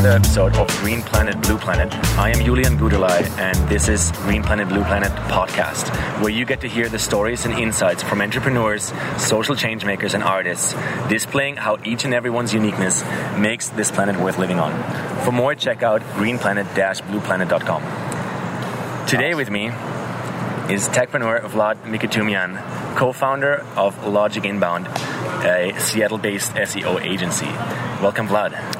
another episode of Green Planet Blue Planet. I am Julian Gudelai, and this is Green Planet Blue Planet podcast, where you get to hear the stories and insights from entrepreneurs, social changemakers, and artists, displaying how each and everyone's uniqueness makes this planet worth living on. For more, check out greenplanet-blueplanet.com. Today with me is techpreneur Vlad Mikitumian, co-founder of Logic Inbound, a Seattle-based SEO agency. Welcome, Vlad.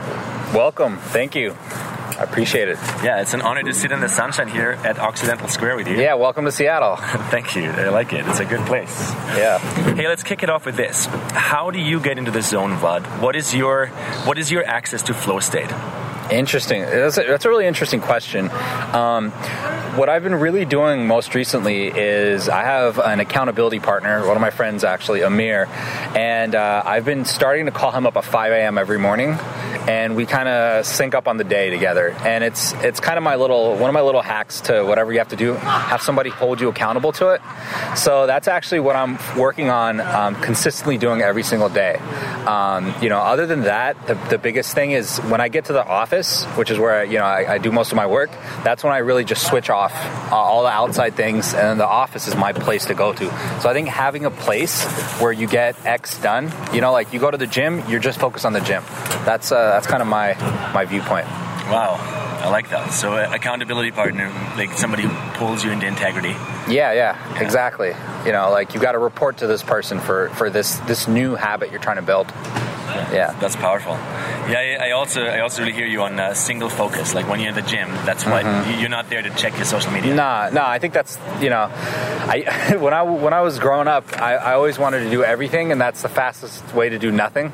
Welcome. Thank you. I appreciate it. Yeah, it's an honor to sit in the sunshine here at Occidental Square with you. Yeah, welcome to Seattle. Thank you. I like it. It's a good place. Yeah. Hey, let's kick it off with this. How do you get into the zone, Vlad? What is your what is your access to flow state? Interesting. That's a, that's a really interesting question. Um, what I've been really doing most recently is I have an accountability partner, one of my friends actually, Amir, and uh, I've been starting to call him up at 5 a.m. every morning and we kind of sync up on the day together. And it's it's kind of my little one of my little hacks to whatever you have to do, have somebody hold you accountable to it. So that's actually what I'm working on, um, consistently doing every single day. Um, you know, other than that, the, the, biggest thing is when I get to the office, which is where you know I, I do most of my work. That's when I really just switch off uh, all the outside things, and the office is my place to go to. So I think having a place where you get X done, you know, like you go to the gym, you're just focused on the gym. That's uh, that's kind of my my viewpoint. Wow, I like that. So uh, accountability partner, like somebody who pulls you into integrity. Yeah, yeah, yeah. exactly. You know, like you got to report to this person for for this this new habit you're trying to build. Yeah, that's powerful. Yeah, I also I also really hear you on uh, single focus. Like when you're in the gym, that's why mm-hmm. you're not there to check your social media. Nah, nah. I think that's you know, I when I when I was growing up, I, I always wanted to do everything, and that's the fastest way to do nothing.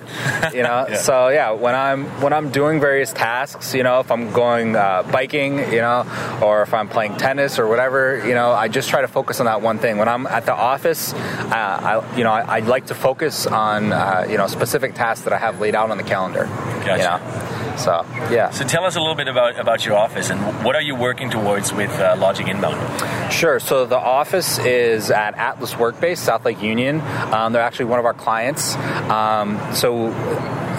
You know, yeah. so yeah, when I'm when I'm doing various tasks, you know, if I'm going uh, biking, you know, or if I'm playing tennis or whatever, you know, I just try to focus on that one thing. When I'm at the office, uh, I you know I, I like to focus on uh, you know specific tasks that I have laid out on the calendar. Gotcha. You know? So yeah. So tell us a little bit about about your office and what are you working towards with uh, Logic Inbound? Sure. So the office is at Atlas Workbase, South Lake Union. Um, they're actually one of our clients. Um, so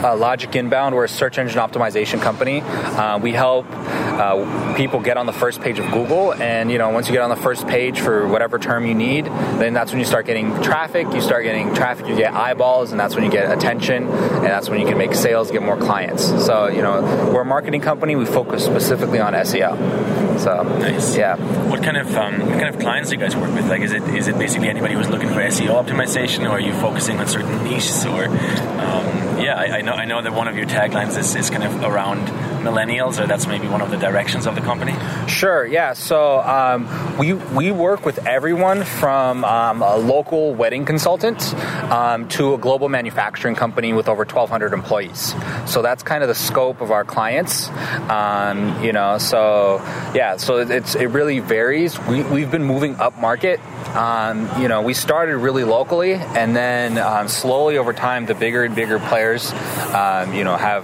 uh, Logic Inbound. We're a search engine optimization company. Uh, we help uh, people get on the first page of Google, and you know, once you get on the first page for whatever term you need, then that's when you start getting traffic. You start getting traffic, you get eyeballs, and that's when you get attention, and that's when you can make sales, get more clients. So you know, we're a marketing company. We focus specifically on SEO. So nice. Yeah. What kind of um, what kind of clients do you guys work with? Like, is it is it basically anybody who's looking for SEO optimization, or are you focusing on certain niches, or um, yeah, I, I, know. I know that one of your taglines is, is kind of around millennials, or that's maybe one of the directions of the company. Sure. Yeah. So um, we we work with everyone from um, a local wedding consultant um, to a global manufacturing company with over 1,200 employees. So that's kind of the scope of our clients. Um, you know. So yeah. So it's it really varies. We we've been moving up market. Um, you know, we started really locally, and then um, slowly over time, the bigger and bigger players, you know, have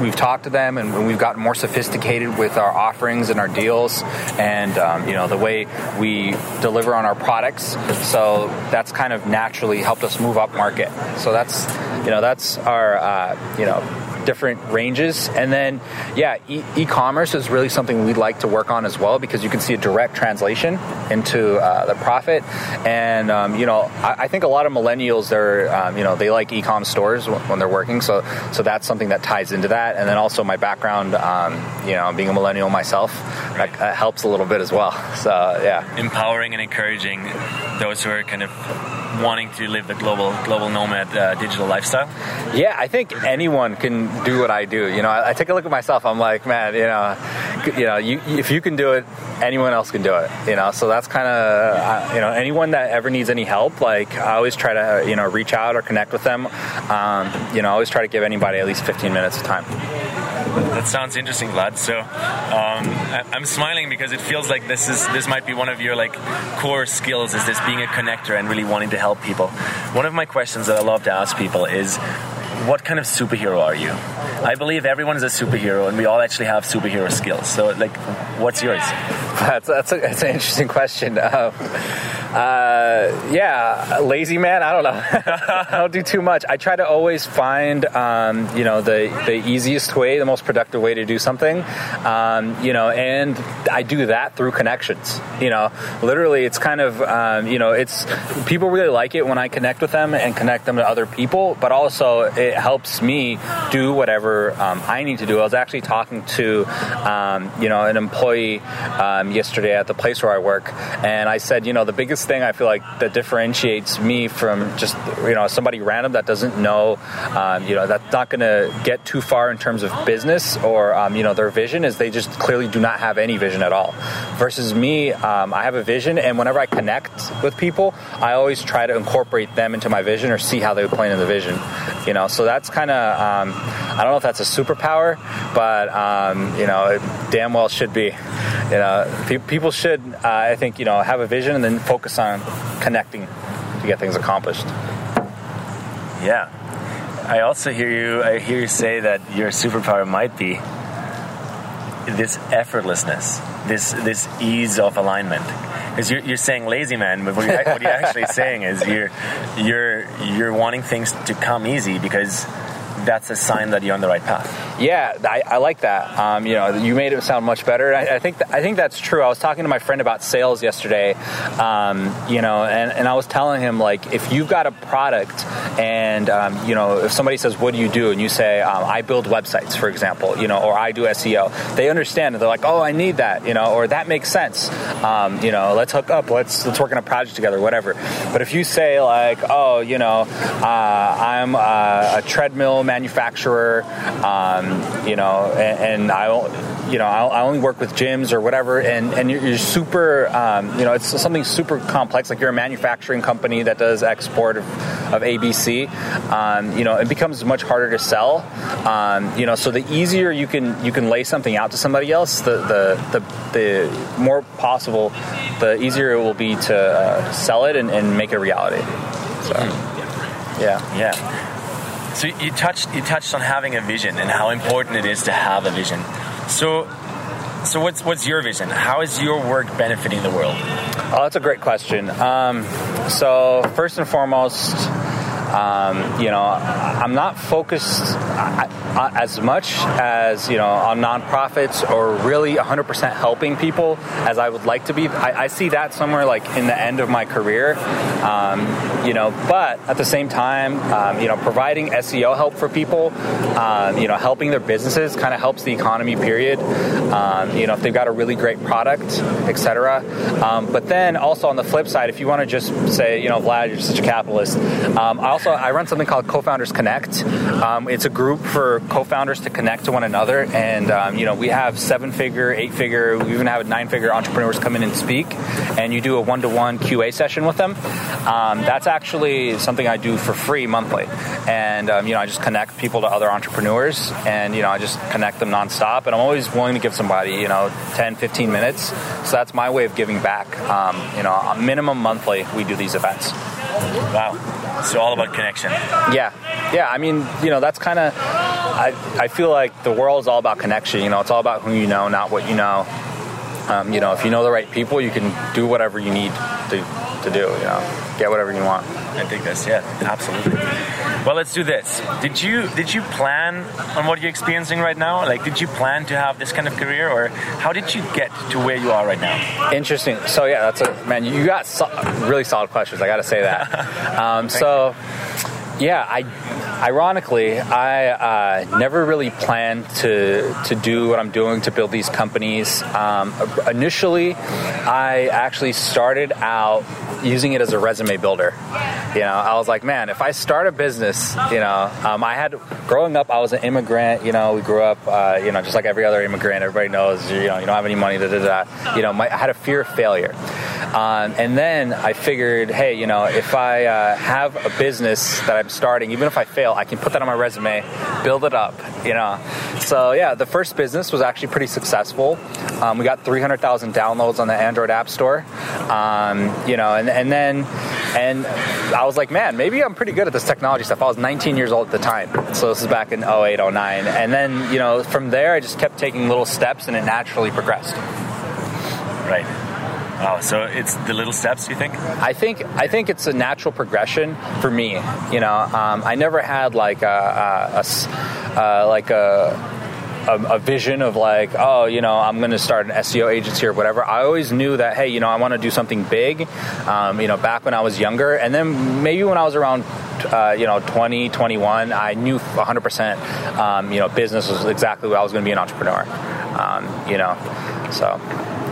we've talked to them and we've gotten more sophisticated with our offerings and our deals and um, you know the way we deliver on our products. So that's kind of naturally helped us move up market. So that's you know that's our uh, you know different ranges. And then, yeah, e- commerce is really something we'd like to work on as well because you can see a direct translation into uh, the profit. And um, you know, I, I, think a lot of millennials, they're um, you know they like e-com stores when they're working. So so that's something that ties into that. And then also my background, um, you know, being a millennial myself, that, that helps a little bit as well. So yeah, empowering and encouraging those who are kind of wanting to live the global global nomad uh, digital lifestyle? Yeah, I think anyone can do what I do. You know, I, I, take a look at myself. I'm like, man, you know, you know, you, if you can do it, anyone else can do it. You know, so that's kind of you know, anyone that ever needs any help, like I always try to you know reach out or connect with them. Um, you know, I always try to give anybody at least 15 minutes of time. That sounds interesting, Vlad. So um, I'm smiling because it feels like this is this might be one of your like core skills is this being a connector and really wanting to help people. One of my questions that I love to ask people is what kind of superhero are you? I believe everyone is a superhero, and we all actually have superhero skills. So, like, what's yours? that's that's, a, that's an interesting question. Uh, uh, yeah, lazy man. I don't know. I don't do too much. I try to always find, um, you know, the the easiest way, the most productive way to do something. Um, you know, and I do that through connections. You know, literally, it's kind of, um, you know, it's people really like it when I connect with them and connect them to other people. But also, it helps me do whatever um, I need to do. I was actually talking to, um, you know, an employee um, yesterday at the place where I work, and I said, you know, the biggest thing I feel like that differentiates me from just you know somebody random that doesn't know, um, you know, that's not going to get too far in terms of business or um, you know their vision is they just clearly do not have any vision at all. Versus me, um, I have a vision, and whenever I connect with people, I always try to incorporate them into my vision or see how they play in the vision. You know, so that's kind of um, I don't know if that's a superpower, but um, you know, it damn well should be. You know, pe- people should, uh, I think, you know, have a vision and then focus on connecting to get things accomplished. Yeah. I also hear you. I hear you say that your superpower might be this effortlessness, this this ease of alignment. Because you're, you're saying lazy man, but what you're, what you're actually saying is you're you're you're wanting things to come easy because that's a sign that you're on the right path. Yeah, I, I like that. Um, you know, you made it sound much better. I, I think th- I think that's true. I was talking to my friend about sales yesterday. Um, you know, and, and I was telling him like, if you've got a product, and um, you know, if somebody says, "What do you do?" and you say, um, "I build websites," for example, you know, or "I do SEO," they understand. They're like, "Oh, I need that," you know, or "That makes sense." Um, you know, let's hook up. Let's let's work on a project together, whatever. But if you say like, "Oh, you know, uh, I'm a, a treadmill manufacturer," um, you know, and, and I, you know, I, only work with gyms or whatever, and and you're, you're super, um, you know, it's something super complex. Like you're a manufacturing company that does export of, of ABC. Um, you know, it becomes much harder to sell. Um, you know, so the easier you can you can lay something out to somebody else, the the the, the more possible, the easier it will be to uh, sell it and, and make it a reality. So, yeah. Yeah. So you touched you touched on having a vision and how important it is to have a vision. So so what's what's your vision? How is your work benefiting the world? Oh, that's a great question. Um, so first and foremost, um, you know, I'm not focused as much as you know on nonprofits or really 100% helping people as I would like to be. I, I see that somewhere like in the end of my career, um, you know. But at the same time, um, you know, providing SEO help for people, um, you know, helping their businesses kind of helps the economy. Period. Um, you know, if they've got a really great product, etc. Um, but then also on the flip side, if you want to just say, you know, Vlad, you're such a capitalist. I also I run something called Co-Founders Connect. it's a group for co-founders to connect to one another. And um, you know, we have seven-figure, eight-figure, we even have nine-figure entrepreneurs come in and speak, and you do a one-to-one QA session with them. Um, that's actually something I do for free monthly, and um, you know, I just connect people to other entrepreneurs, and you know, I just connect them nonstop. And I'm always willing to give somebody, you know, 10, 15 minutes. So that's my way of giving back. Um, you know, a minimum monthly, we do these events. Wow. So all about connection. Yeah. Yeah. I mean, you know, that's kind of, I, I feel like the world is all about connection. You know, it's all about who you know, not what you know. Um, you know, if you know the right people, you can do whatever you need to, to do, you know, get whatever you want. I think that's, yeah, absolutely. Well, let's do this. Did you did you plan on what you're experiencing right now? Like, did you plan to have this kind of career, or how did you get to where you are right now? Interesting. So yeah, that's a man. You got so, really solid questions. I got to say that. Um, so yeah, I ironically, I uh, never really planned to to do what I'm doing to build these companies. Um, initially, I actually started out using it as a resume builder. You know, I was like, man, if I start a business, you know, um, I had growing up, I was an immigrant. You know, we grew up, uh, you know, just like every other immigrant. Everybody knows, you know, you don't have any money. Da, da, da. You know, my, I had a fear of failure. Um, and then I figured, hey, you know, if I uh, have a business that I'm starting, even if I fail, I can put that on my resume, build it up, you know. So yeah, the first business was actually pretty successful. Um, we got 300,000 downloads on the Android App Store, um, you know, and, and then and I was like, man, maybe I'm pretty good at this technology stuff. I was 19 years old at the time, so this is back in 08, 09, and then you know from there I just kept taking little steps, and it naturally progressed. Right. Wow. So it's the little steps. You think? I think I think it's a natural progression for me. You know, um, I never had like a, a, a uh, like a a, a vision of like, oh, you know, I'm going to start an SEO agency or whatever. I always knew that, hey, you know, I want to do something big. Um, you know, back when I was younger, and then maybe when I was around, uh, you know, 20, 21, I knew 100%. Um, you know, business was exactly what I was going to be an entrepreneur. Um, you know, so.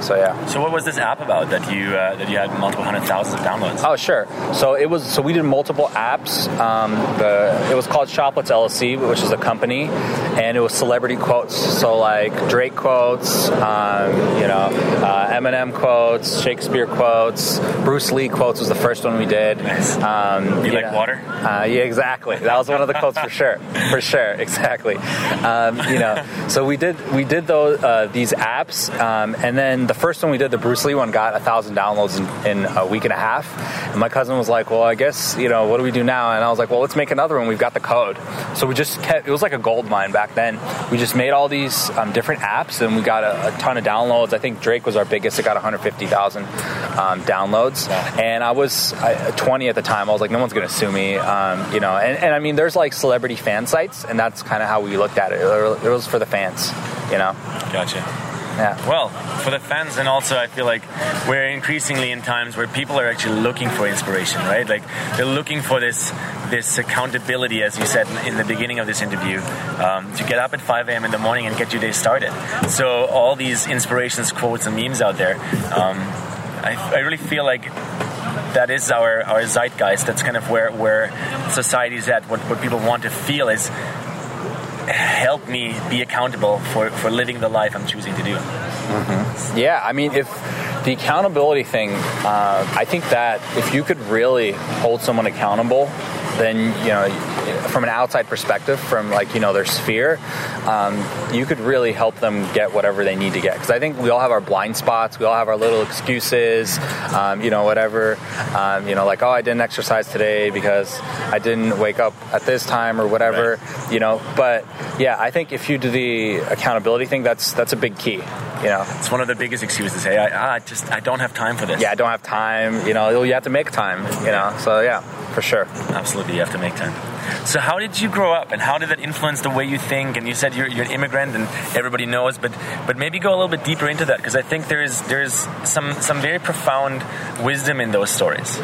So yeah. So what was this app about that you uh, that you had multiple hundred thousands of downloads? Oh sure. So it was. So we did multiple apps. Um, the it was called Shoplets LLC, which is a company, and it was celebrity quotes. So like Drake quotes, um, you know, uh, Eminem quotes, Shakespeare quotes, Bruce Lee quotes was the first one we did. Nice. Um, You like know, water? Uh, yeah, exactly. That was one of the quotes for sure. For sure, exactly. Um, you know, so we did we did those uh, these apps, um, and then the first one we did, the Bruce Lee one, got a thousand downloads in, in a week and a half. And my cousin was like, "Well, I guess you know what do we do now?" And I was like, "Well, let's make another one. We've got the code." So we just kept. It was like a gold mine back then. We just made all these um, different apps, and we got a, a ton of downloads. I think Drake was our biggest. It got 150,000 um, downloads, and I was I, 20 at the time. I was like, "No one's gonna sue me," um, you know. And, and I mean, there's like celebrity fan sites, and that's kind of how we looked at it. It was for the fans, you know. Gotcha. Yeah. Well, for the fans, and also I feel like we're increasingly in times where people are actually looking for inspiration, right? Like they're looking for this this accountability, as you said in the beginning of this interview, um, to get up at 5 a.m. in the morning and get your day started. So all these inspirations, quotes, and memes out there, um, I, I really feel like that is our, our zeitgeist. That's kind of where, where society is at. What, what people want to feel is help me be accountable for, for living the life I'm choosing to do. Yeah, I mean, if the accountability thing, uh, I think that if you could really hold someone accountable, then you know, from an outside perspective, from like you know their sphere, um, you could really help them get whatever they need to get. Because I think we all have our blind spots, we all have our little excuses, um, you know, whatever, um, you know, like oh, I didn't exercise today because I didn't wake up at this time or whatever, you know. But yeah, I think if you do the accountability thing, that's that's a big key. You know, It's one of the biggest excuses. Hey, I, I just I don't have time for this. yeah, I don't have time. You know, you have to make time. You know, so yeah, for sure. Absolutely, you have to make time. So, how did you grow up, and how did that influence the way you think? And you said you're, you're an immigrant, and everybody knows, but but maybe go a little bit deeper into that because I think there is there's some some very profound wisdom in those stories.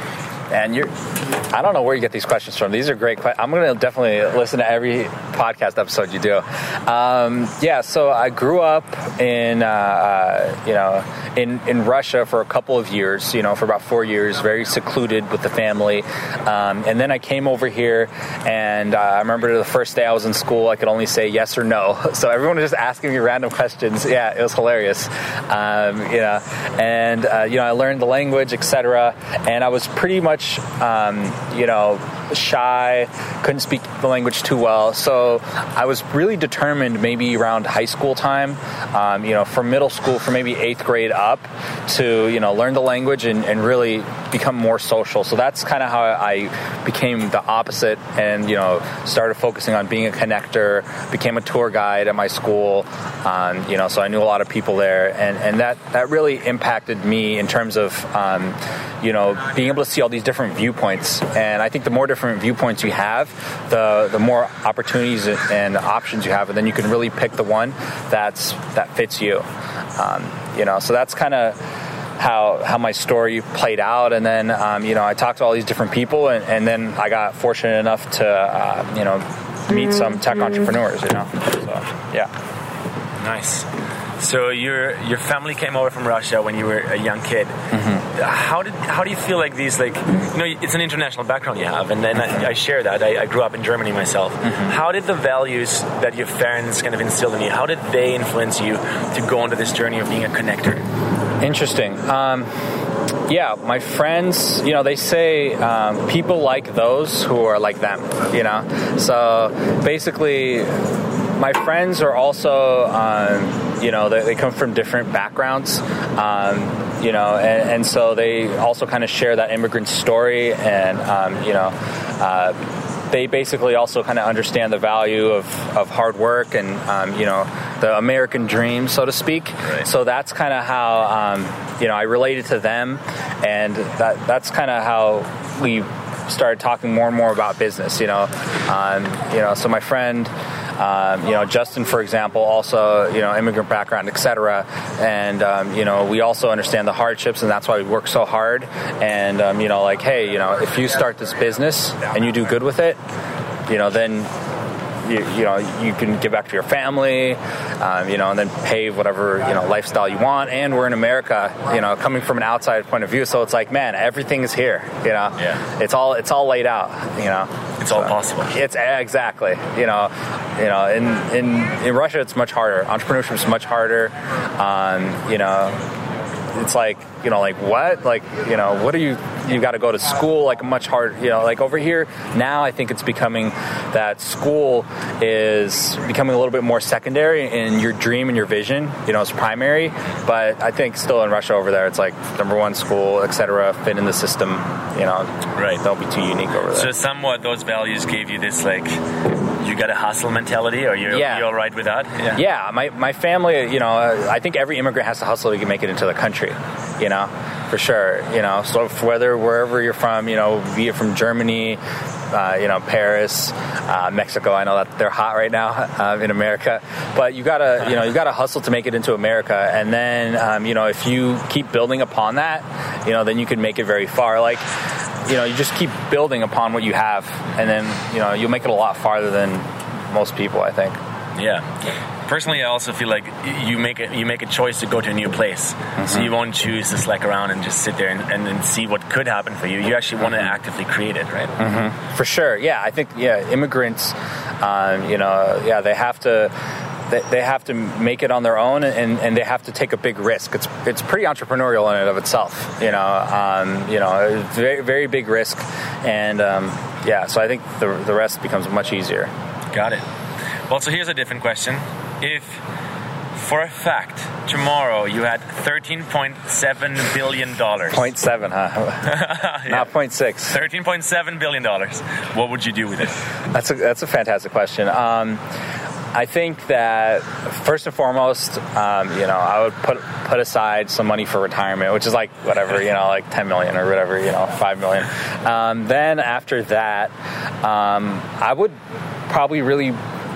And you're, I don't know where you get these questions from. These are great questions. I'm going to definitely listen to every podcast episode you do. Um, yeah, so I grew up in, uh, uh, you know, in, in Russia for a couple of years, you know, for about four years, very secluded with the family. Um, and then I came over here, and uh, I remember the first day I was in school, I could only say yes or no. So everyone was just asking me random questions. Yeah, it was hilarious. Um, you know, and, uh, you know, I learned the language, etc. And I was pretty much um, you know, shy, couldn't speak the language too well. So I was really determined, maybe around high school time, um, you know, from middle school, from maybe eighth grade up, to you know, learn the language and, and really become more social. So that's kind of how I became the opposite, and you know, started focusing on being a connector. Became a tour guide at my school. Um, you know, so I knew a lot of people there, and and that that really impacted me in terms of um, you know being able to see all these different viewpoints. And I think the more different viewpoints you have, the the more opportunities and options you have, and then you can really pick the one that's that fits you. Um, you know, so that's kind of how how my story played out, and then um, you know I talked to all these different people, and, and then I got fortunate enough to uh, you know meet some tech entrepreneurs. You know, so yeah. Nice. So your your family came over from Russia when you were a young kid. How did how do you feel like these like you know it's an international background you have, and then I, I share that. I, I grew up in Germany myself. How did the values that your parents kind of instilled in you? How did they influence you to go into this journey of being a connector? Interesting. Um, yeah, my friends, you know, they say um, people like those who are like them, you know? So basically, my friends are also, um, you know, they, they, come from different backgrounds, um, you know, and, and, so they also kind of share that immigrant story and, um, you know, uh, they basically also kind of understand the value of, of hard work and um, you know the American dream, so to speak. Right. So that's kind of how um, you know, I related to them, and that that's kind of how we started talking more and more about business. You know, um, you know, so my friend. Um, you know, Justin, for example, also you know immigrant background, etc. And um, you know, we also understand the hardships, and that's why we work so hard. And um, you know, like, hey, you know, if you start this business and you do good with it, you know, then you, you, know you can give back to your family, um, you know, and then pave whatever you know lifestyle you want. And we're in America, you know, coming from an outside point of view, so it's like, man, everything is here. You know, yeah. it's all it's all laid out. You know, it's all possible. It's exactly. You know, you know, in in in Russia, it's much harder. Entrepreneurship is much harder. Um, you know, it's like you know, like what? Like, you know, what are you? You got to go to school like much harder. You know, like over here now, I think it's becoming that school is becoming a little bit more secondary, and your dream and your vision, you know, is primary. But I think still in Russia over there, it's like number one school, etc. Fit in the system. You know, right? Don't be too unique over there. So somewhat those values gave you this like you got a hustle mentality, or you're, yeah. you all right with that? Yeah. yeah, my, my family, you know, I think every immigrant has to hustle to make it into the country, you know, for sure, you know. So whether wherever you're from, you know, be it from Germany, uh, you know, Paris, uh, Mexico. I know that they're hot right now uh, in America, but you gotta, you know, you gotta hustle to make it into America, and then, um, you know, if you keep building upon that, you know, then you can make it very far. Like, you know, you just keep building upon what you have, and then, you know, you'll make it a lot farther than most people, I think. Yeah. Personally, I also feel like you make a you make a choice to go to a new place, mm-hmm. so you won't choose to slack around and just sit there and, and, and see what could happen for you. You actually want to actively create it, right? Mm-hmm. For sure. Yeah, I think yeah, immigrants, um, you know, yeah, they have to they, have to make it on their own and, and they have to take a big risk. It's it's pretty entrepreneurial in and of itself, you know. Um, you know, very very big risk, and um, yeah. So I think the the rest becomes much easier. Got it. Well, so here's a different question. If for a fact tomorrow you had 13.7 billion dollars 0.7 huh yeah. not 0.6 13.7 billion dollars what would you do with it that's a that's a fantastic question um, I think that first and foremost, um, you know, I would put put aside some money for retirement, which is like whatever, you know, like ten million or whatever, you know, five million. Um, then after that, um, I would probably really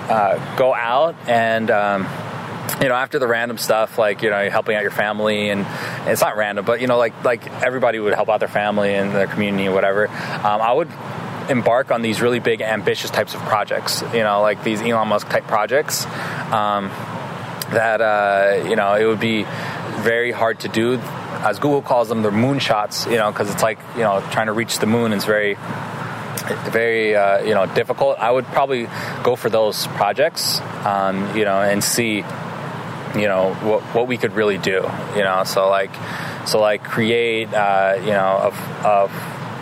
uh, go out and um, you know, after the random stuff, like you know, helping out your family, and it's not random, but you know, like like everybody would help out their family and their community, or whatever. Um, I would embark on these really big, ambitious types of projects. You know, like these Elon Musk type projects. Um, that uh, you know, it would be very hard to do. As Google calls them, the moonshots. You know, because it's like you know, trying to reach the moon is very very uh, you know difficult. I would probably go for those projects, um, you know, and see you know what what we could really do. You know, so like so like create uh, you know of of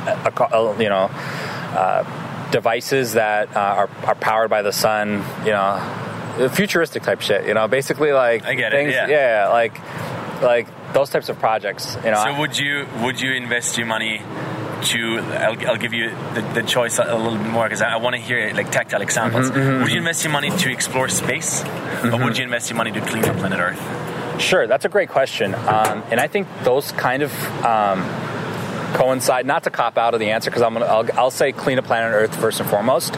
a, you know uh, devices that uh, are are powered by the sun. You know, futuristic type shit. You know, basically like I get things, it. Yeah. yeah, like like those types of projects. You know. So would you would you invest your money to I'll, I'll give you the, the, choice a little bit more because I, I want to hear like tactile examples. Mm-hmm, mm-hmm. Would you invest your money to explore space, mm-hmm. or would you invest your money to clean up planet Earth? Sure, that's a great question, um, and I think those kind of. Um, coincide not to cop out of the answer because I'm gonna I'll, I'll, say clean a planet Earth first and foremost,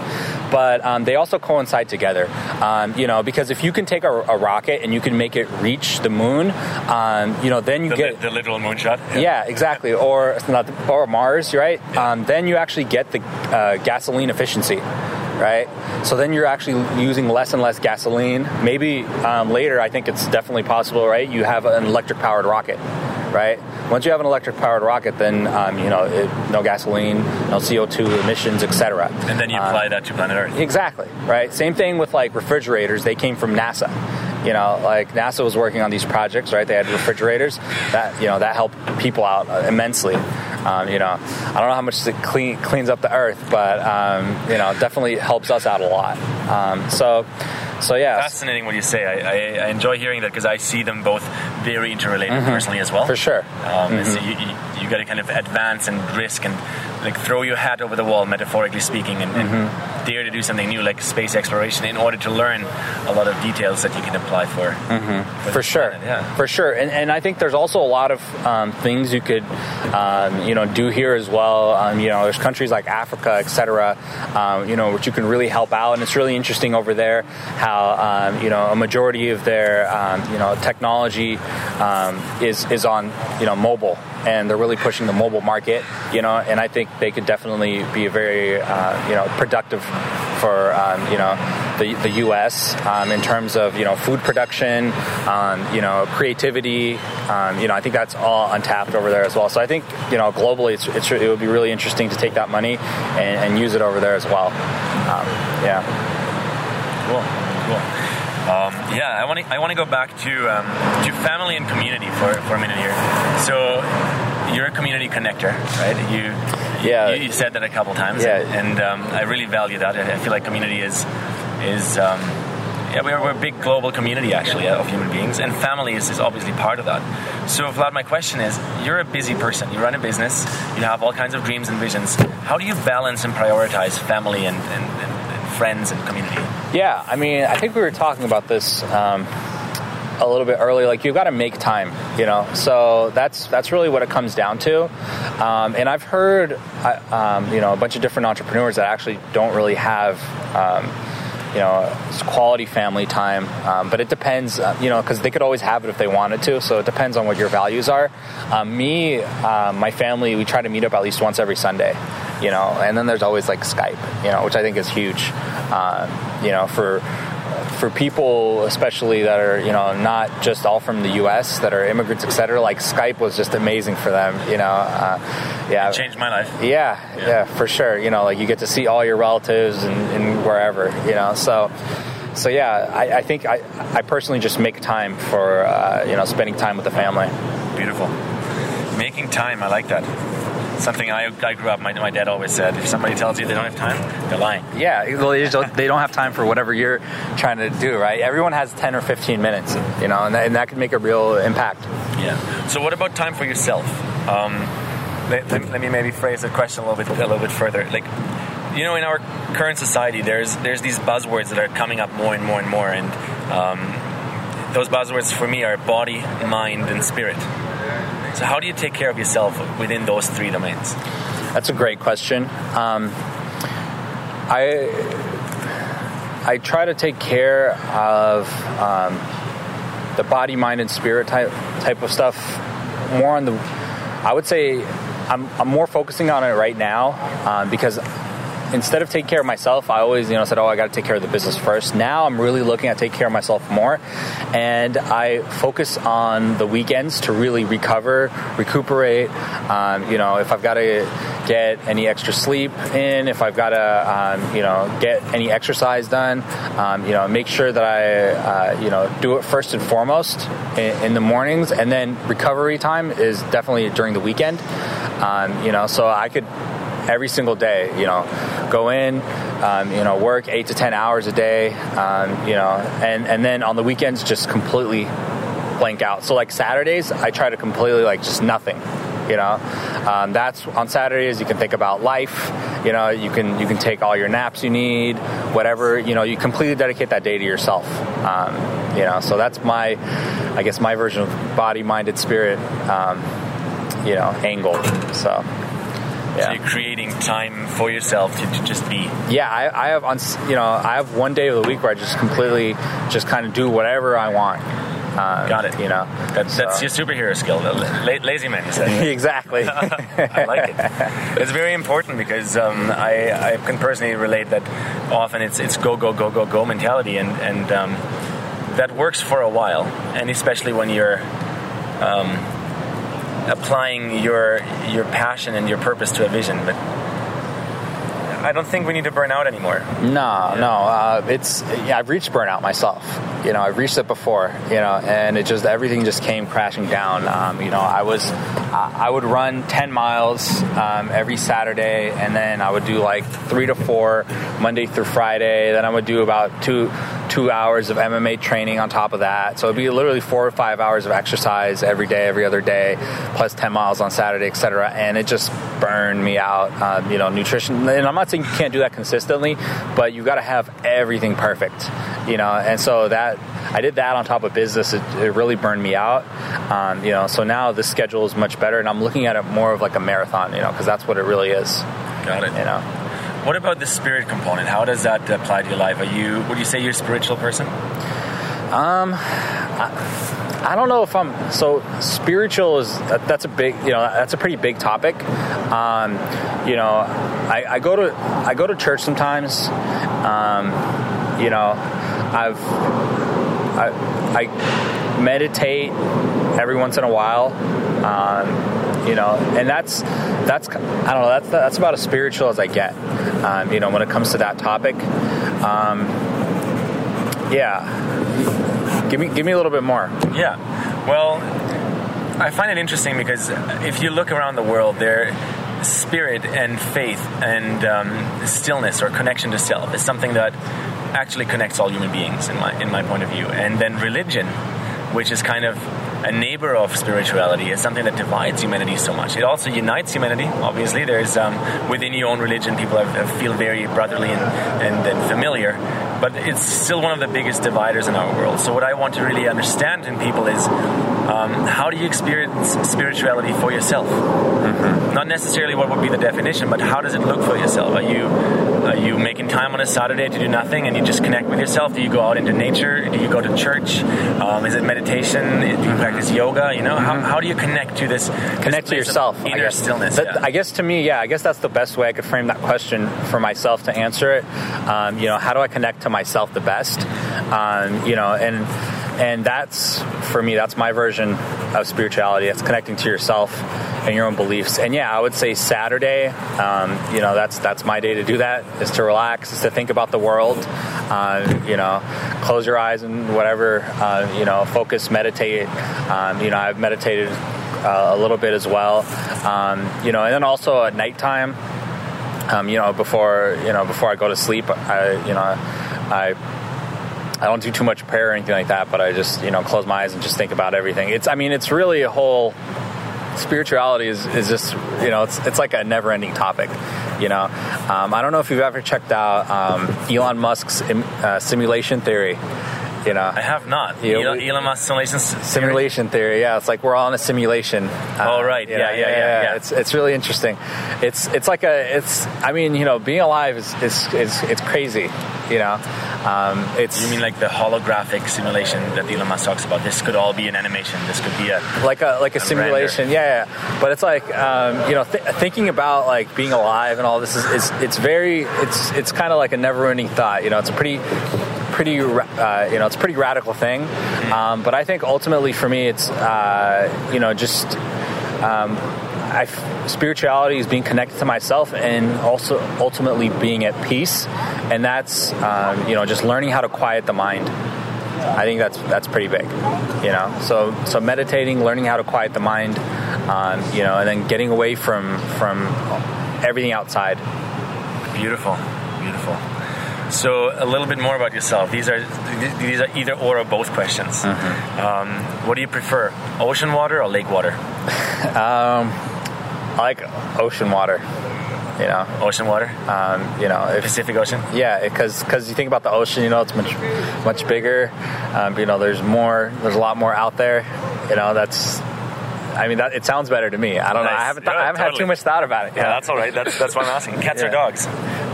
but um, they also coincide together. Um, you know, because if you can take a, a, rocket and you can make it reach the moon, um, you know, then you the, get the literal moonshot. Yeah, yeah exactly, or not, or Mars, right? Yeah. Um, then you actually get the uh, gasoline efficiency right? So then you're actually using less and less gasoline. Maybe um, later, I think it's definitely possible, right? You have an electric powered rocket, right? Once you have an electric powered rocket, then um, you know it, no gasoline, no CO2 emissions, etc. And then you apply um, that to planet Earth. Exactly, right? Same thing with like refrigerators. They came from NASA. You know, like NASA was working on these projects, right? They had refrigerators that you know that helped people out uh, immensely. Um, you know, I don't know how much it clean, cleans up the earth, but um, you know, definitely helps us out a lot. Um, so, so yeah, fascinating what you say. I, I, I enjoy hearing that because I see them both very interrelated mm-hmm. personally as well. For sure. Um, mm-hmm. So you, you, you got to kind of advance and risk and like throw your hat over the wall, metaphorically speaking, and, mm-hmm. dare to do something new, like space exploration, in order to learn a lot of details that you can apply for. Mm-hmm. For sure, planet. yeah, for sure. And, and I think there's also a lot of um, things you could, um, you know, do here as well. Um, you know, there's countries like Africa, etc. Um, you know, which you can really help out, and it's really interesting over there how um, you know a majority of their um, you know technology is is on you know mobile and they're really pushing the mobile market, you know, and I think they could definitely be a very, uh, you know, productive for, um, you know, the, the U.S. Um, in terms of, you know, food production, um, you know, creativity, um, you know, I think that's all untapped over there as well. So I think, you know, globally, it's, it's it would be really interesting to take that money and, and use it over there as well. Um, yeah. Cool. Cool. Um, yeah, I want to I want to go back to um, to family and community for, for a minute here. So you're a community connector, right? You yeah you, you said that a couple times, yeah. and, and um, I really value that. I feel like community is is um, yeah, we're, we're a big global community actually of human beings, and family is, is obviously part of that. So, Vlad, my question is: You're a busy person. You run a business. You have all kinds of dreams and visions. How do you balance and prioritize family and, and, and friends and community? Yeah, I mean, I think we were talking about this um, a little bit early, Like you've got to make time, you know. So that's that's really what it comes down to. Um, and I've heard, um, you know, a bunch of different entrepreneurs that actually don't really have. Um, you know, quality family time, um, but it depends, uh, you know, because they could always have it if they wanted to. So it depends on what your values are. Um, me, uh, my family, we try to meet up at least once every Sunday you know, and then there's always like Skype, you know, which I think is huge, uh, you know, for for people especially that are you know not just all from the U.S. that are immigrants, etc. Like Skype was just amazing for them, you know. Uh, yeah, it changed my life. Yeah, yeah, yeah, for sure. You know, like you get to see all your relatives and, and wherever, you know. So so yeah, I, I, think I, I personally just make time for uh, you know spending time with the family. Beautiful, making time. I like that something I, I grew up. My, my dad always said, if somebody tells you they don't have time, they're lying. Yeah, well, they, don't, they don't have time for whatever you're trying to do, right? Everyone has ten or fifteen minutes, you know, and that, and that can make a real impact. Yeah. So, what about time for yourself? Um, let, let, let me maybe phrase the question a little bit a little bit further. Like, you know, in our current society, there's there's these buzzwords that are coming up more and more and more, and um, those buzzwords for me are body, mind, and spirit. So, how do you take care of yourself within those three domains? That's a great question. Um, I I try to take care of um, the body, mind, and spirit type type of stuff more on the. I would say I'm, I'm more focusing on it right now um, because instead of taking care of myself, I always, you know, said, "Oh, I got to take care of the business first. Now I'm really looking at taking care of myself more, and I focus on the weekends to really recover, recuperate. Um, you know, if I've got to get any extra sleep in, if I've got to, um, you know, get any exercise done, um, you know, make sure that I, uh, you know, do it first and foremost in, in, the mornings, and then recovery time is definitely during the weekend. Um, you know, so I could every single day. You know, go in, um, you know, work eight to ten hours a day, um, you know, and and then on the weekends just completely blank out. So like Saturdays, I try to completely like just nothing. You know, um, that's on Saturdays. You can think about life. You know, you can you can take all your naps you need, whatever. You know, you completely dedicate that day to yourself. Um, you know, so that's my, I guess my version of body, minded, spirit. Um, you know, angle. So yeah. So you're creating time for yourself to, to just be. Yeah, I, I, have on you know I have one day of the week where I just completely just kind of do whatever I want. Um, Got it. You know, that's, so. that's your superhero skill. La- lazy man, exactly. I like it. It's very important because um, I, I can personally relate that often it's it's go go go go go mentality and and um, that works for a while and especially when you're um, applying your your passion and your purpose to a vision, but I don't think we need to burn out anymore. No, yeah. no. Uh, it's yeah, I've reached burnout myself, you know, I've reached it before, you know, and it just everything just came crashing down. Um, you know, I was I would run 10 miles um, every Saturday, and then I would do like three to four Monday through Friday. Then I would do about two two hours of MMA training on top of that. So it'd be literally four or five hours of exercise every day, every other day, plus 10 miles on Saturday, etc. And it just burned me out. Um, you know, nutrition. And I'm not saying you can't do that consistently, but you got to have everything perfect. You know, and so that I did that on top of business. It, it really burned me out. Um, you know, so now the schedule is much better, and I'm looking at it more of like a marathon. You know, because that's what it really is. Got it. You know. What about the spirit component? How does that apply to your life? Are you would you say you're a spiritual person? Um, I, I don't know if I'm so spiritual is that's a big you know that's a pretty big topic. Um, you know, I, I go to I go to church sometimes. Um, you know, I've I, I meditate every once in a while. Um, you know, and that's that's I don't know that's that's about as spiritual as I get. Um, you know, when it comes to that topic. Um, yeah, give me give me a little bit more. Yeah, well, I find it interesting because if you look around the world, there spirit and faith and um, stillness or connection to self is something that actually connects all human beings in my in my point of view. And then religion, which is kind of a neighbor of spirituality, is something that divides humanity so much. It also unites humanity. Obviously, there's um, within your own religion, people have, feel very brotherly and, and, and familiar but it's still one of the biggest dividers in our world. So, what I want to really understand in people is um, how do you experience spirituality for yourself? Mm-hmm. Not necessarily what would be the definition, but how does it look for yourself? Are you are you making time on a Saturday to do nothing and you just connect with yourself? Do you go out into nature? Do you go to church? Um, is it meditation? Do you practice yoga? You know, how, mm-hmm. how do you connect to this? Connect this to yourself. Inner stillness. That, yeah. I guess to me, yeah, I guess that's the best way I could frame that question for myself to answer it. Um, you know, how do I connect to myself the best? Um, you know, and and that's for me that's my version of spirituality. It's connecting to yourself and your own beliefs. And yeah i would say saturday um, you know that's that's my day to do that is to relax is to think about the world uh, you know close your eyes and whatever uh, you know focus meditate. Um, you know i've meditated uh, a little bit as well. Um, you know and then also at nighttime um, you know before you know before i go to sleep i you know i I don't do too much prayer or anything like that, but I just you know close my eyes and just think about everything. It's I mean it's really a whole spirituality is, is just you know it's it's like a never ending topic. You know, um, I don't know if you've ever checked out um, Elon Musk's uh, simulation theory. You know, I have not. You know, Elon, Elon Musk simulation simulation theory. Yeah, it's like we're all in a simulation. Uh, oh right, yeah, yeah, yeah, yeah, yeah, It's it's really interesting. It's it's like a it's. I mean, you know, being alive is is, is it's crazy. You know, um, it's. You mean like the holographic simulation that Elon Musk talks about? This could all be an animation. This could be a like a like a, a simulation. Yeah, yeah, but it's like um, you know th- thinking about like being alive and all this is, is it's very it's it's kind of like a never-ending thought. You know, it's a pretty pretty uh, you know it's a pretty radical thing. Um, but I think ultimately for me, it's uh, you know just. Um, I, spirituality is being connected to myself and also ultimately being at peace, and that's um, you know just learning how to quiet the mind. I think that's that's pretty big, you know. So so meditating, learning how to quiet the mind, um, you know, and then getting away from from everything outside. Beautiful, beautiful. So a little bit more about yourself. These are these are either or or both questions. Mm-hmm. Um, what do you prefer, ocean water or lake water? um, I like ocean water. You know, ocean water. Um, you know, if, Pacific Ocean. Yeah, because because you think about the ocean, you know, it's much much bigger. Um, you know, there's more. There's a lot more out there. You know, that's I mean, that, it sounds better to me. I don't nice. know. I haven't, th- yeah, I haven't totally. had too much thought about it. Yeah, that's all right. That's, that's what I'm asking. Cats yeah. or dogs?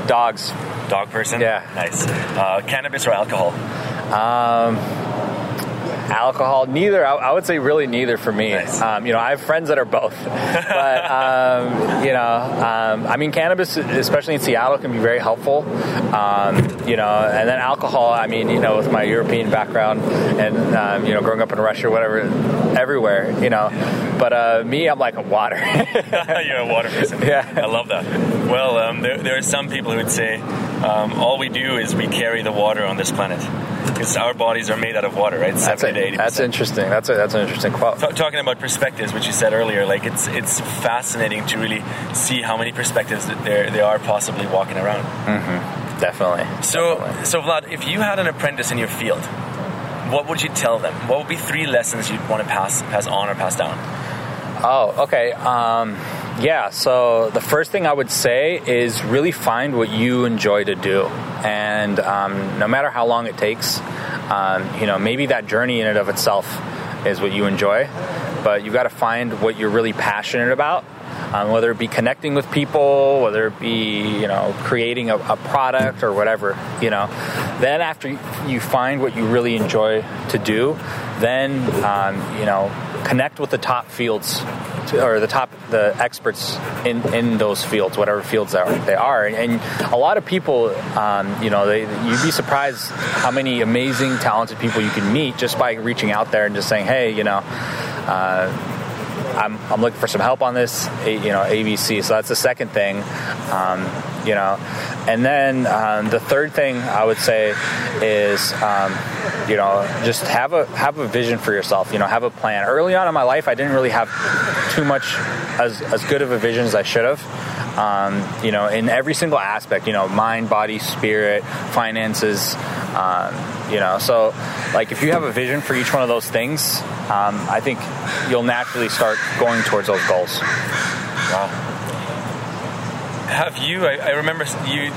Dogs. Dog person? Yeah. Nice. Uh, cannabis or alcohol? Um, alcohol neither I, I, would say really neither for me nice. um, you know i have friends that are both but um, you know um, i mean cannabis especially in seattle can be very helpful um, you know and then alcohol i mean you know with my european background and um, you know growing up in russia whatever everywhere you know but uh, me i'm like a water you're a water person yeah i love that well um, there, there are some people who would say um, all we do is we carry the water on this planet because our bodies are made out of water, right? That's, a, that's interesting. That's a, that's an interesting quote. T- talking about perspectives, which you said earlier, like it's it's fascinating to really see how many perspectives that there there are possibly walking around. Mm-hmm. Definitely. So Definitely. so Vlad, if you had an apprentice in your field, what would you tell them? What would be three lessons you'd want to pass pass on or pass down? Oh, okay. Um, yeah, so the first thing I would say is really find what you enjoy to do. And um, no matter how long it takes, um, you know, maybe that journey in and of itself is what you enjoy, but you've got to find what you're really passionate about. Um, whether it be connecting with people, whether it be you know creating a, a, product or whatever, you know. Then after you find what you really enjoy to do, then um, you know connect with the top fields or the top the experts in, in those fields whatever fields are, they are. And a lot of people um, you know they, you'd be surprised how many amazing talented people you can meet just by reaching out there and just saying hey you know uh, I'm, I'm looking for some help on this, you know, ABC. So that's the second thing, um, you know. And then um, the third thing I would say is, um, you know, just have a have a vision for yourself. You know, have a plan. Early on in my life, I didn't really have too much as as good of a vision as I should have. Um, you know, in every single aspect, you know, mind, body, spirit, finances, um, you know, so like if you have a vision for each one of those things, um, I think you'll naturally start going towards those goals. Wow. Have you? I, I, remember you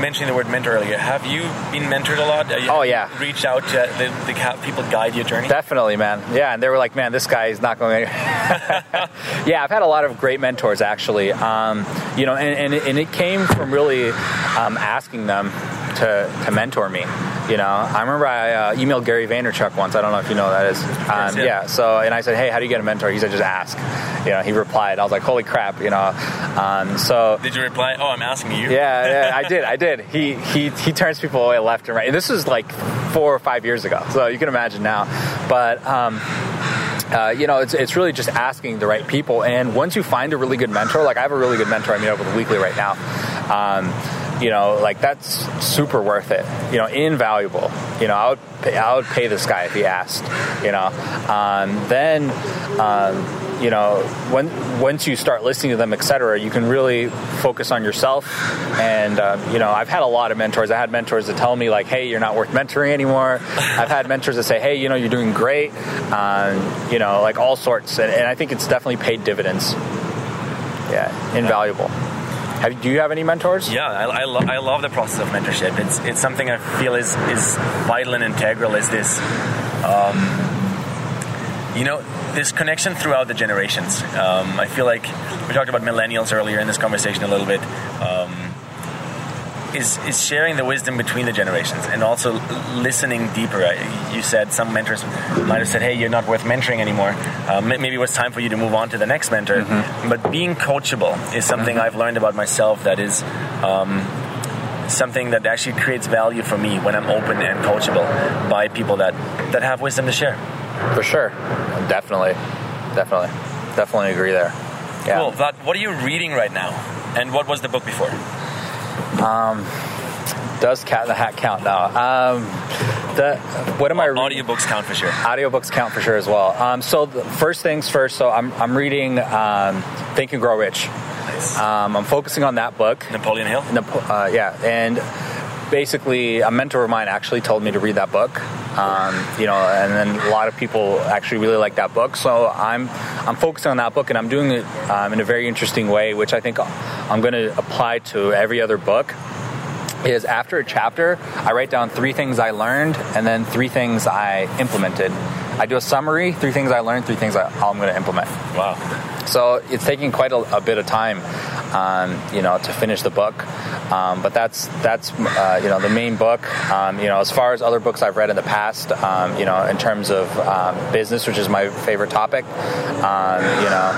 mentioning the word mentor earlier. Have you been mentored a lot? oh yeah. Reached out to the, the people guide your journey. Definitely, man. Yeah, and they were like, "Man, this guy is not going." To Yeah, I've had a lot of great mentors actually. Um, you know, and, and, it, and, it, came from really um, asking them to to mentor me. You know, I remember I uh, emailed Gary Vaynerchuk once. I don't know if you know that is. Um, yeah. yeah. So, and I said, "Hey, how do you get a mentor?" He said, "Just ask." You know, he replied. I was like, "Holy crap!" You know. Um, so. Did you reply? Oh, I'm asking you. Yeah, yeah, I did. I did. He he he turns people away left and right. And this was like four or five years ago, so you can imagine now. But. Um, uh, you know, it's, it's really just asking the right people. And once you find a really good mentor, like I have a really good mentor I meet up with weekly right now. Um, you know, like that's super worth it. You know, invaluable. You know, I would pay, I would pay this guy if he asked. You know, um, then. Um, you know, when once you start listening to them, etc., you can really focus on yourself. And uh, you know, I've had a lot of mentors. I had mentors that tell me like, "Hey, you're not worth mentoring anymore." I've had mentors that say, "Hey, you know, you're doing great." Um, you know, like all sorts. And, and I think it's definitely paid dividends. Yeah, invaluable. Have, do you have any mentors? Yeah, I, I, lo- I, love the process of mentorship. It's it's something I feel is is vital and integral. Is this, um, you know, this connection throughout the generations. Um, I feel like we talked about millennials earlier in this conversation a little bit. Um, is is sharing the wisdom between the generations and also listening deeper. You said some mentors might have said, "Hey, you're not worth mentoring anymore. Um, maybe it was time for you to move on to the next mentor." Mm-hmm. But being coachable is something mm-hmm. I've learned about myself. That is. Um, something that actually creates value for me when I'm open and coachable by people that, that have wisdom to share. For sure. Definitely. Definitely. Definitely agree there. Yeah. Cool. Vlad, what are you reading right now? And what was the book before? Um, does Cat in the Hat count now? Um, the, what am I reading? Audiobooks count for sure. Audiobooks count for sure as well. Um, so first things first. So I'm I'm reading um, Think and Grow Rich. Nice. Um, I'm focusing on that book. Napoleon Hill. Napo- uh, yeah, and basically a mentor of mine actually told me to read that book. Um, you know, and then a lot of people actually really like that book. So I'm I'm focusing on that book, and I'm doing it um, in a very interesting way, which I think I'm going to apply to every other book. Is after a chapter, I write down three things I learned, and then three things I implemented. I do a summary, three things I learned, three things I, I'm going to implement. Wow. So it's taking quite a, a bit of time, um, you know, to finish the book. Um, but that's that's uh, you know the main book. Um, you know, as far as other books I've read in the past, um, you know, in terms of um, business, which is my favorite topic. You know,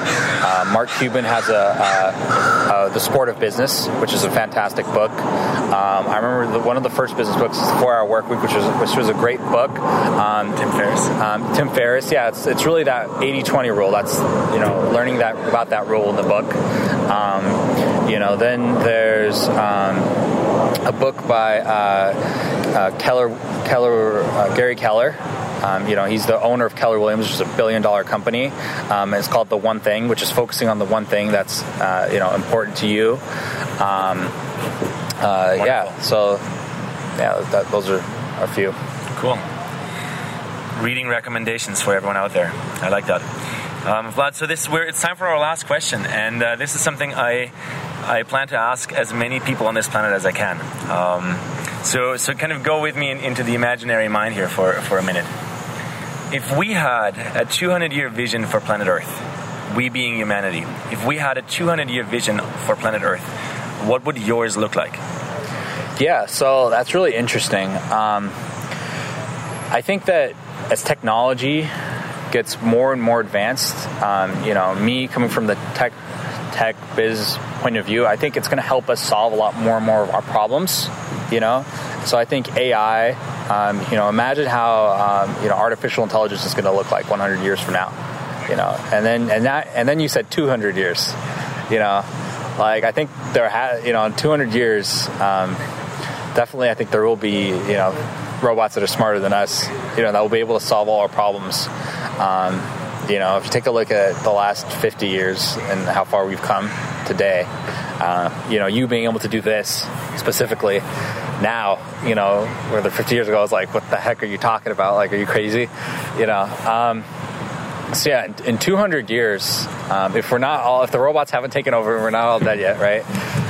uh, Mark Cuban has a, a, a, the Sport of Business, which is a fantastic book. I remember the, one of the first business books, is Four Hour Work Week, which was which was a great book. Tim Ferriss. Tim Ferriss, yeah, it's it's really that 80-20 rule. That's you know learning that about that rule in the book. Um, you know, then there's um, a book by uh, uh, Keller, Keller, uh, Gary Keller. Um, you know, he's the owner of Keller Williams, which is a billion-dollar company. Um, it's called The One Thing, which is focusing on the one thing that's uh, you know important to you. Um, uh, yeah. So, yeah, that, those are a few. Cool. Reading recommendations for everyone out there. I like that. Um, Vlad, so this it's time for our last question, and uh, this is something I I plan to ask as many people on this planet as I can. Um, so so kind of go with me in, into the imaginary mind here for for a minute. If we had a 200 year vision for planet Earth, we being humanity, if we had a 200 year vision for planet Earth, what would yours look like? Yeah, so that's really interesting. Um, I think that as technology gets more and more advanced, um, you know, me coming from the tech tech biz point of view, I think it's going to help us solve a lot more and more of our problems. You know, so I think AI. Um, you know, imagine how um, you know artificial intelligence is going to look like 100 years from now. You know, and then and that and then you said 200 years. You know, like I think there ha- you know in 200 years, um, definitely I think there will be you know robots that are smarter than us. You know, that will be able to solve all our problems. Um, you know, if you take a look at the last 50 years and how far we've come today, uh, you know, you being able to do this specifically now, you know, where the 50 years ago I was like, what the heck are you talking about? Like, are you crazy? You know, um, so yeah, in, in 200 years, um, if we're not all, if the robots haven't taken over, we're not all dead yet, right?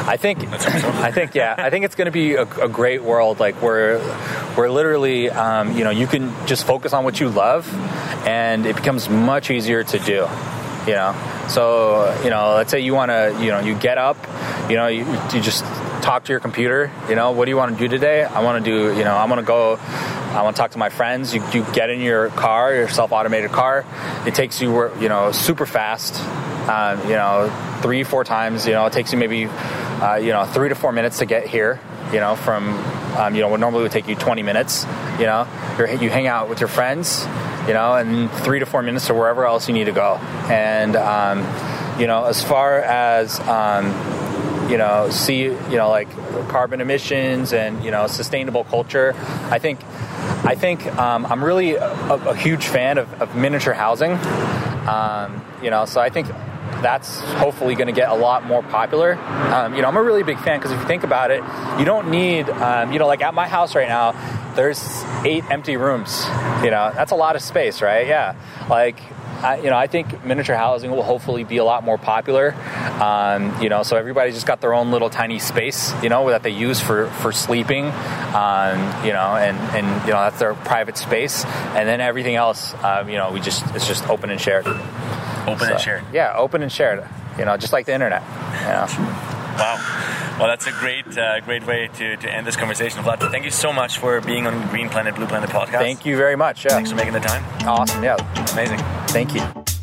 I think, I think, yeah, I think it's going to be a, a, great world, like where, where literally, um, you know, you can just focus on what you love, and it becomes much easier to do. You know, so you know, let's say you want to, you know, you get up, you know, you, you just talk to your computer. You know, what do you want to do today? I want to do, you know, I want to go. I want to talk to my friends. You, you get in your car, your self-automated car. It takes you, you know, super fast. Um, you know, three, four times. You know, it takes you maybe, uh, you know, three to four minutes to get here. You know, from, um, you know, what normally would take you 20 minutes. You know, You're, you hang out with your friends. You know, and three to four minutes to wherever else you need to go. And, um, you know, as far as um, you know, see, you know, like carbon emissions and you know, sustainable culture. I think, I think um, I'm really a, a, huge fan of, of miniature housing. Um, you know, so I think that's hopefully going to get a lot more popular. Um, you know, I'm a really big fan because if you think about it, you don't need, um, you know, like at my house right now, there's eight empty rooms. You know, that's a lot of space, right? Yeah, like I, you know, I think miniature housing will hopefully be a lot more popular. Um, you know, so everybody's just got their own little tiny space, you know, that they use for for sleeping. Um, you know, and and you know that's their private space, and then everything else, um, you know, we just it's just open and shared. Open so, and shared. Yeah, open and shared. You know, just like the internet. Yeah. Wow. Well, that's a great, uh, great way to, to end this conversation. Vlad, thank you so much for being on Green Planet, Blue Planet podcast. Thank you very much. Yeah. Thanks for making the time. Awesome. Yeah. Amazing. Thank you.